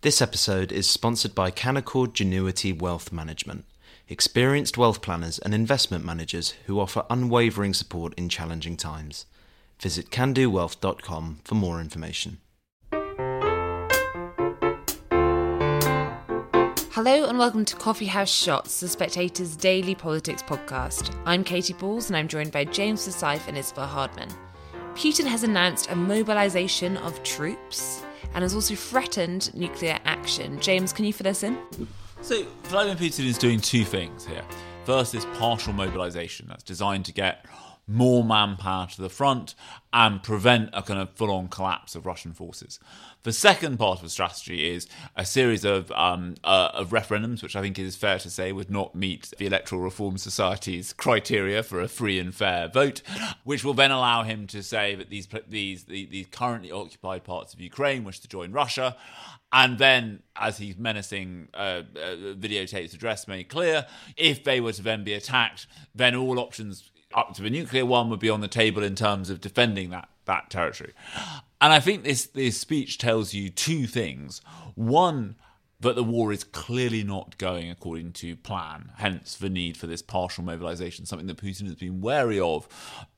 This episode is sponsored by Canaccord Genuity Wealth Management, experienced wealth planners and investment managers who offer unwavering support in challenging times. Visit candowealth.com for more information. Hello and welcome to Coffee House Shots, the Spectator's daily politics podcast. I'm Katie Balls and I'm joined by James Forsyth and Isabel Hardman. Putin has announced a mobilisation of troops and has also threatened nuclear action. James, can you fill us in? So, Vladimir Putin is doing two things here. First, this partial mobilization that's designed to get more manpower to the front and prevent a kind of full on collapse of Russian forces. The second part of the strategy is a series of um, uh, of referendums, which I think it is fair to say would not meet the Electoral Reform Society's criteria for a free and fair vote, which will then allow him to say that these these these currently occupied parts of Ukraine wish to join Russia, and then, as he's menacing uh, uh, videotapes address made clear, if they were to then be attacked, then all options up to the nuclear one would be on the table in terms of defending that that territory. And I think this this speech tells you two things. One, that the war is clearly not going according to plan, hence the need for this partial mobilization, something that Putin has been wary of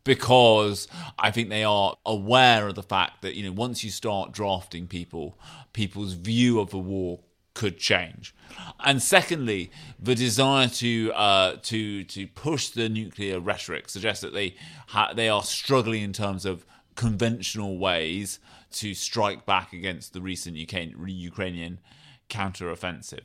because I think they are aware of the fact that, you know, once you start drafting people, people's view of the war could change. And secondly, the desire to uh, to to push the nuclear rhetoric suggests that they ha- they are struggling in terms of conventional ways to strike back against the recent Ukrainian counter-offensive.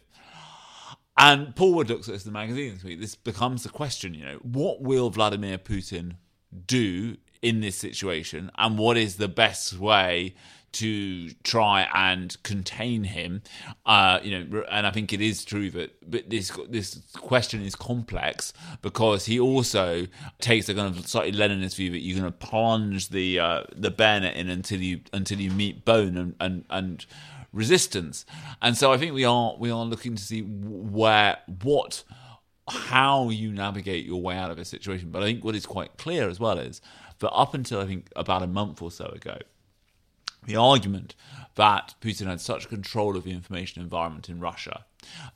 And Paul Wood looks at this in the magazine this week. This becomes the question, you know, what will Vladimir Putin do in this situation, and what is the best way to try and contain him. Uh, you know, and I think it is true that but this this question is complex because he also takes a kind of slightly Leninist view that you're going to plunge the uh, the bayonet in until you until you meet bone and and and resistance. And so I think we are we are looking to see where what how you navigate your way out of a situation. But I think what is quite clear as well is that up until I think about a month or so ago, the argument that Putin had such control of the information environment in Russia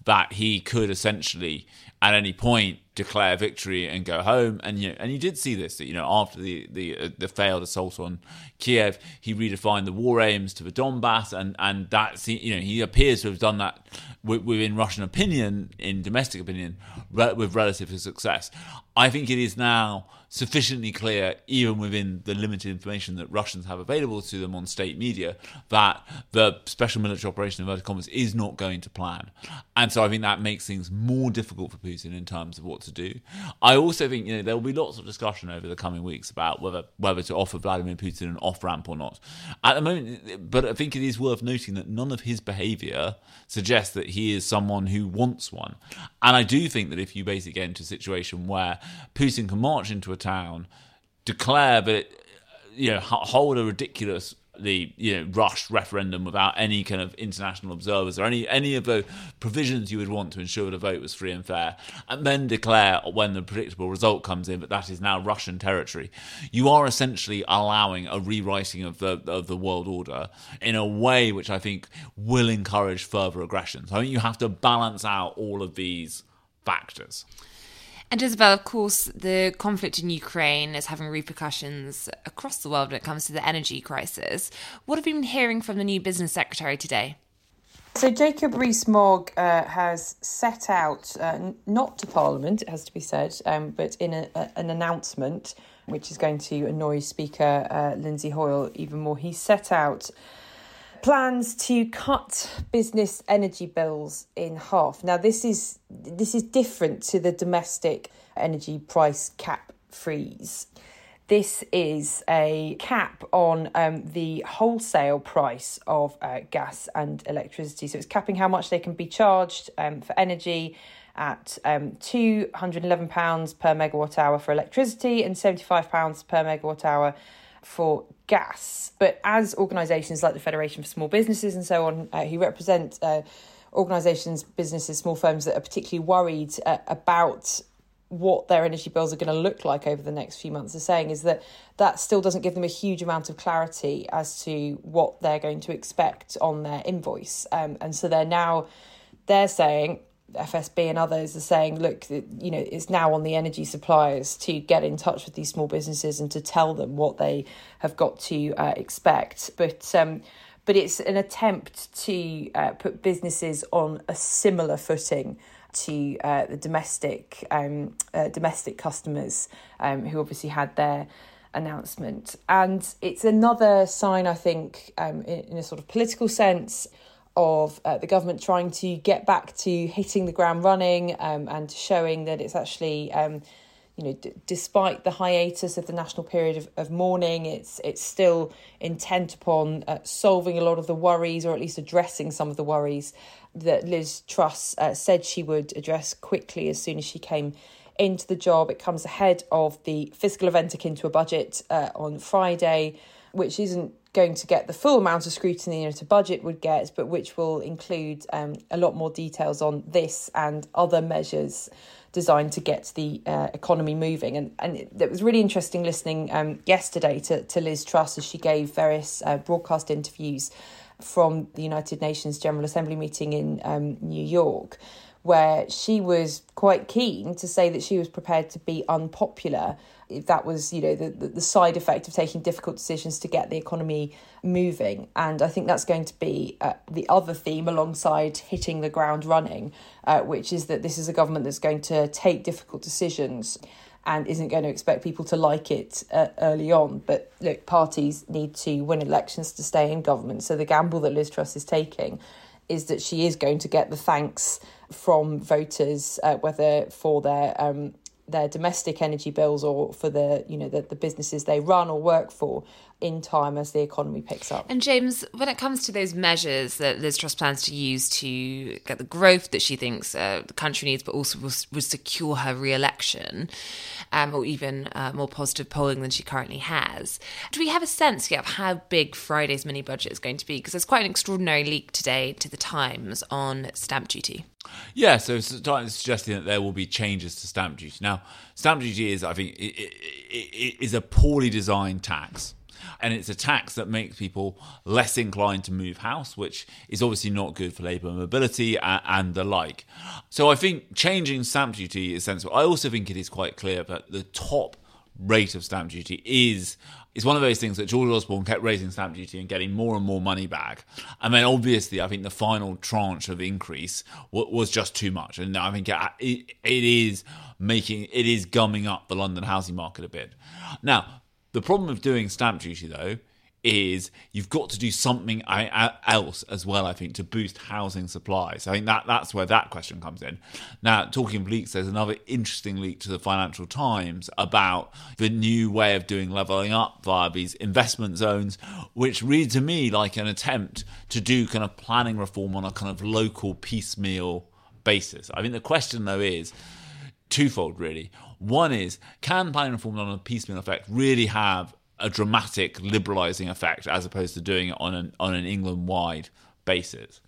that he could essentially at any point declare victory and go home. And you know, and you did see this you know after the the uh, the failed assault on Kiev he redefined the war aims to the Donbass. And and that you know he appears to have done that within Russian opinion in domestic opinion with relative success. I think it is now sufficiently clear, even within the limited information that Russians have available to them on state media, that the special military operation, in inverted is not going to plan. And so I think that makes things more difficult for Putin in terms of what to do. I also think you know there will be lots of discussion over the coming weeks about whether whether to offer Vladimir Putin an off ramp or not. At the moment, but I think it is worth noting that none of his behaviour suggests that he is someone who wants one. And I do think that if you basically get into a situation where Putin can march into a town, declare that you know hold a ridiculous the you know rushed referendum without any kind of international observers or any any of the provisions you would want to ensure the vote was free and fair, and then declare when the predictable result comes in that that is now Russian territory, you are essentially allowing a rewriting of the of the world order in a way which I think will encourage further aggression. So I think you have to balance out all of these factors. And Isabel, of course, the conflict in Ukraine is having repercussions across the world when it comes to the energy crisis. What have you been hearing from the new business secretary today? So Jacob Rees-Mogg uh, has set out, uh, not to Parliament, it has to be said, um, but in a, a, an announcement, which is going to annoy Speaker uh, Lindsay Hoyle even more. He set out plans to cut business energy bills in half. Now this is this is different to the domestic energy price cap freeze. This is a cap on um, the wholesale price of uh, gas and electricity. So it's capping how much they can be charged um, for energy at um, £211 per megawatt hour for electricity and £75 per megawatt hour for gas. But as organisations like the Federation for Small Businesses and so on, uh, who represent uh, organisations, businesses, small firms that are particularly worried uh, about what their energy bills are going to look like over the next few months are saying is that that still doesn't give them a huge amount of clarity as to what they're going to expect on their invoice. Um, and so they're now they're saying FSB and others are saying, look, you know, it's now on the energy suppliers to get in touch with these small businesses and to tell them what they have got to uh, expect. But um, but it's an attempt to uh, put businesses on a similar footing to uh, the domestic um, uh, domestic customers um, who obviously had their announcement, and it's another sign, I think, um, in, in a sort of political sense of uh, the government trying to get back to hitting the ground running um, and showing that it's actually, um, you know, d- despite the hiatus of the national period of, of mourning, it's it's still intent upon uh, solving a lot of the worries, or at least addressing some of the worries that Liz Truss uh, said she would address quickly as soon as she came into the job. It comes ahead of the fiscal event akin to a budget uh, on Friday, which isn't going to get the full amount of scrutiny that a budget would get, but which will include um, a lot more details on this and other measures designed to get the uh, economy moving. And and it, was really interesting listening um, yesterday to, to Liz Truss as she gave various uh, broadcast interviews from the United Nations General Assembly meeting in um, New York where she was quite keen to say that she was prepared to be unpopular if that was you know the, the side effect of taking difficult decisions to get the economy moving and i think that's going to be uh, the other theme alongside hitting the ground running uh, which is that this is a government that's going to take difficult decisions and isn't going to expect people to like it uh, early on. But look, parties need to win elections to stay in government. So the gamble that Liz Truss is taking is that she is going to get the thanks from voters, uh, whether for their um, their domestic energy bills or for the you know the, the businesses they run or work for in time as the economy picks up. And James, when it comes to those measures that Liz Truss plans to use to get the growth that she thinks uh, the country needs, but also will, will secure her re-election, um, or even uh, more positive polling than she currently has, do we have a sense yet of how big Friday's mini budget is going to be? Because there's quite an extraordinary leak today to the Times on stamp duty. Yeah, so it's suggesting that there will be changes to stamp duty. Now, stamp duty is, I think, it, it, it is a poorly designed tax and it's a tax that makes people less inclined to move house, which is obviously not good for labour mobility and, the like. So I think changing stamp duty is sensible. I also think it is quite clear that the top rate of stamp duty is is one of those things that George Osborne kept raising stamp duty and getting more and more money back. And then obviously, I think the final tranche of increase was just too much. And I think uh, it, it is making, it is gumming up the London housing market a bit. Now, the problem of doing stamp duty, though, is you've got to do something else as well, I think, to boost housing supply. So I think that that's where that question comes in. Now, talking of leaks, there's another interesting leak to the Financial Times about the new way of doing levelling up via these investment zones, which read to me like an attempt to do kind of planning reform on a kind of local piecemeal basis. I think the question, though, is twofold, really. One is, can planning reform on a piecemeal effect really have a dramatic liberalising effect as opposed to doing it on an on an England wide basis?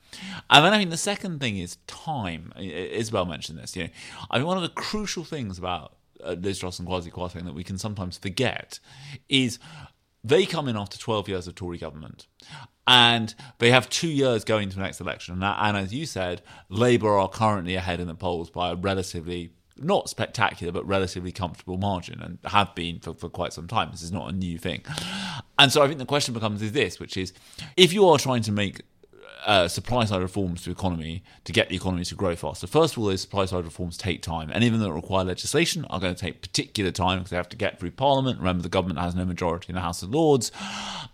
And then I mean the second thing is time. Isabel mentioned this. You know, I mean one of the crucial things about uh, Liz Truss and Kwasi Kwarteng that we can sometimes forget is they come in after 12 years of Tory government and they have two years going to the next election. And as you said, Labour are currently ahead in the polls by a relatively not spectacular, but relatively comfortable margin and have been for, for quite some time. This is not a new thing. And so I think the question becomes is this, which is if you are trying to make uh, supply side reforms to the economy to get the economy to grow faster. First of all, those supply side reforms take time, and even though require legislation, are going to take particular time because they have to get through Parliament. Remember, the government has no majority in the House of Lords,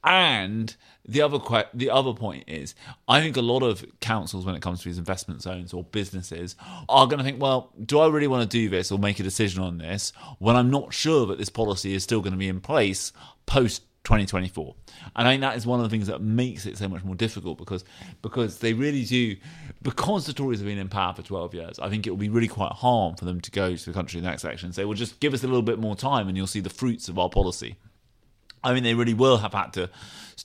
and the other que- the other point is, I think a lot of councils, when it comes to these investment zones or businesses, are going to think, well, do I really want to do this or make a decision on this when I'm not sure that this policy is still going to be in place post 2024. And I think that is one of the things that makes it so much more difficult because because they really do because the Tories have been in power for 12 years. I think it will be really quite harm for them to go to the country in the next election and say, well, just give us a little bit more time and you'll see the fruits of our policy. I mean, they really will have had to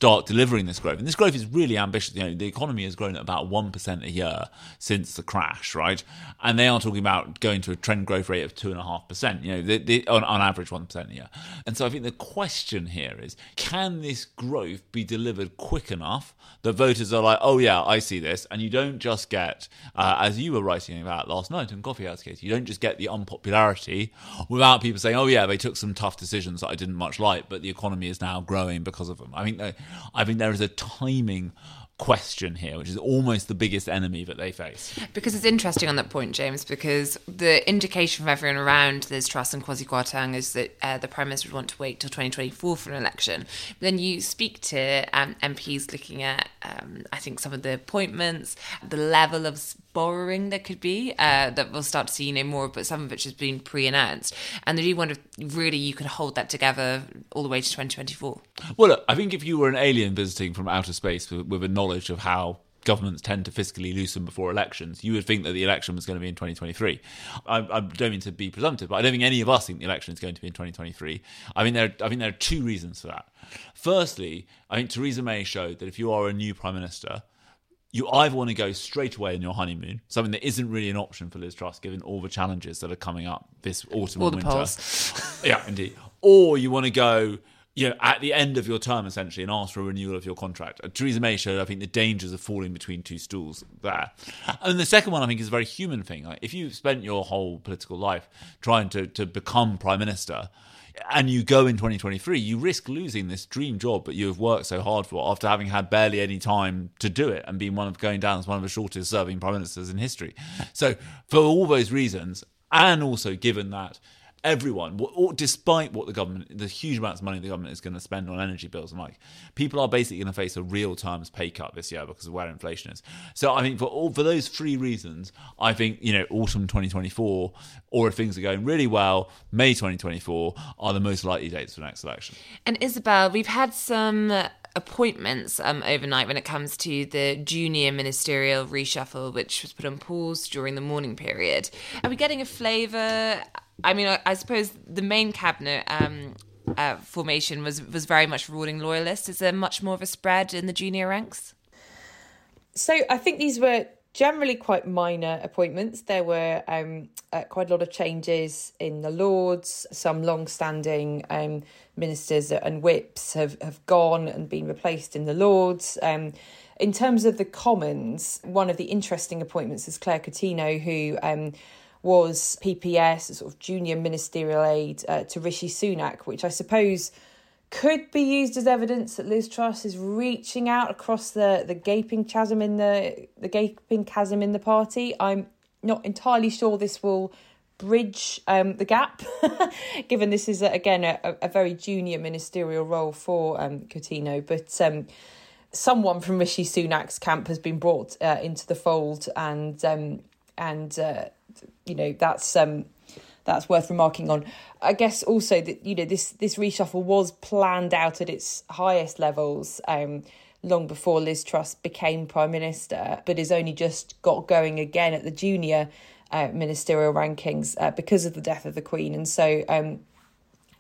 start delivering this growth. And this growth is really ambitious. You know, the economy has grown at about 1% a year since the crash, right? And they are talking about going to a trend growth rate of 2.5%, you know, on, on average 1% a year. And so I think the question here is can this growth be delivered quick enough that voters are like, oh, yeah, I see this. And you don't just get, uh, as you were writing about last night in Coffee House Case, you don't just get the unpopularity without people saying, oh, yeah, they took some tough decisions that I didn't much like, but the economy is now growing because of them. I think, I think there is a timing question here, which is almost the biggest enemy that they face. Because it's interesting on that point, James, because the indication from everyone around Liz Truss and Kwasi Kwarteng is that uh, the Prime Minister would want to wait till 2024 for an election. But then you speak to um, MPs looking at, um, I think, some of the appointments, the level of borrowing there could be uh, that we'll start to see you know more but some of which has been pre-announced and they do wonder if really you could hold that together all the way to 2024 well look, i think if you were an alien visiting from outer space with, with a knowledge of how governments tend to fiscally loosen before elections, you would think that the election was going to be in 2023. I, I, don't mean to be presumptive, but I don't think any of us think the election is going to be in 2023. I mean, there, I think there are two reasons for that. Firstly, I think Theresa May showed that if you are a new prime minister, you either want to go straight away on your honeymoon, something that isn't really an option for Liz Truss, given all the challenges that are coming up this autumn all and winter. polls. yeah, indeed. Or you want to go, you know, at the end of your term essentially and ask for a renewal of your contract. Uh, Theresa May showed, I think, the dangers of falling between two stools there. And the second one, I think, is a very human thing. Like, if you've spent your whole political life trying to to become prime minister and you go in 2023, you risk losing this dream job that you have worked so hard for after having had barely any time to do it and being one of going down as one of the shortest serving prime ministers in history. So, for all those reasons, and also given that everyone, despite what the government, the huge amounts of money the government is going to spend on energy bills and like, people are basically going to face a real terms pay cut this year because of where inflation is. So I think for all for those three reasons, I think you know autumn 2024, or if things are going really well, May 2024 are the most likely dates for the next election. And Isabel, we've had some appointments um, overnight when it comes to the junior ministerial reshuffle, which was put on pause during the mourning period. Are we getting a flavour? I mean, I, I suppose the main cabinet um, uh, formation was was very much ruling loyalists. Is there much more of a spread in the junior ranks? So I think these were generally quite minor appointments. There were um, uh, quite a lot of changes in the Lords. Some long-standing um, ministers and whips have, have gone and been replaced in the Lords. Um, in terms of the Commons, one of the interesting appointments is Claire Coutinho, who um, was PPS, a sort of junior ministerial aide uh, to Rishi Sunak, which I suppose could be used as evidence that Liz Truss is reaching out across the, the gaping chasm in the the gaping chasm in the party. I'm not entirely sure this will bridge um, the gap, given this is again a, a, very junior ministerial role for um, Coutinho, but. Um, someone from Rishi Sunak's camp has been brought uh, into the fold, and um, and uh, you know that's um, that's worth remarking on. I guess also that you know this this reshuffle was planned out at its highest levels um, long before Liz Truss became prime minister, but is only just got going again at the junior uh, ministerial rankings uh, because of the death of the Queen, and so. Um,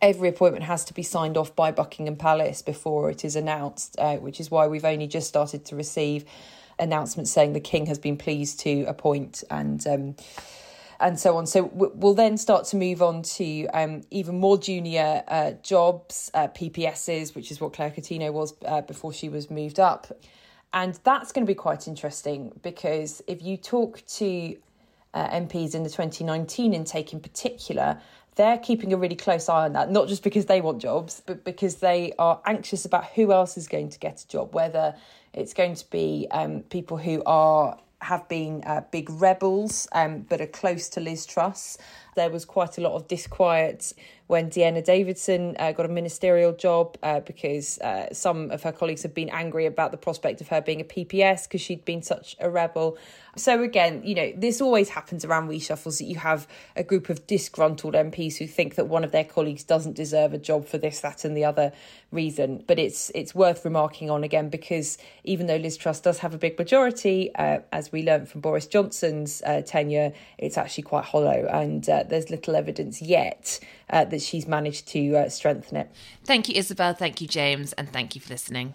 every appointment has to be signed off by Buckingham Palace before it is announced, uh, which is why we've only just started to receive announcements saying the King has been pleased to appoint and. Um, and so on. So we'll then start to move on to um, even more junior uh, jobs, uh, PPSs, which is what Claire Coutinho was uh, before she was moved up. And that's going to be quite interesting because if you talk to uh, MPs in the 2019 intake in particular, they're keeping a really close eye on that, not just because they want jobs, but because they are anxious about who else is going to get a job, whether it's going to be um, people who are have been uh, big rebels, um, but are close to Liz Truss. There was quite a lot of disquiet when Dehenna Davidson uh, got a ministerial job uh, because uh, some of her colleagues had been angry about the prospect of her being a PPS because she'd been such a rebel. So again, you know, this always happens around reshuffles that you have a group of disgruntled MPs who think that one of their colleagues doesn't deserve a job for this, that, and the other reason. But it's it's worth remarking on again because even though Liz Truss does have a big majority, uh, as we learned from Boris Johnson's uh, tenure, it's actually quite hollow, and uh, there's little evidence yet uh, that she's managed to uh, strengthen it. Thank you, Isabel. Thank you, James, and thank you for listening.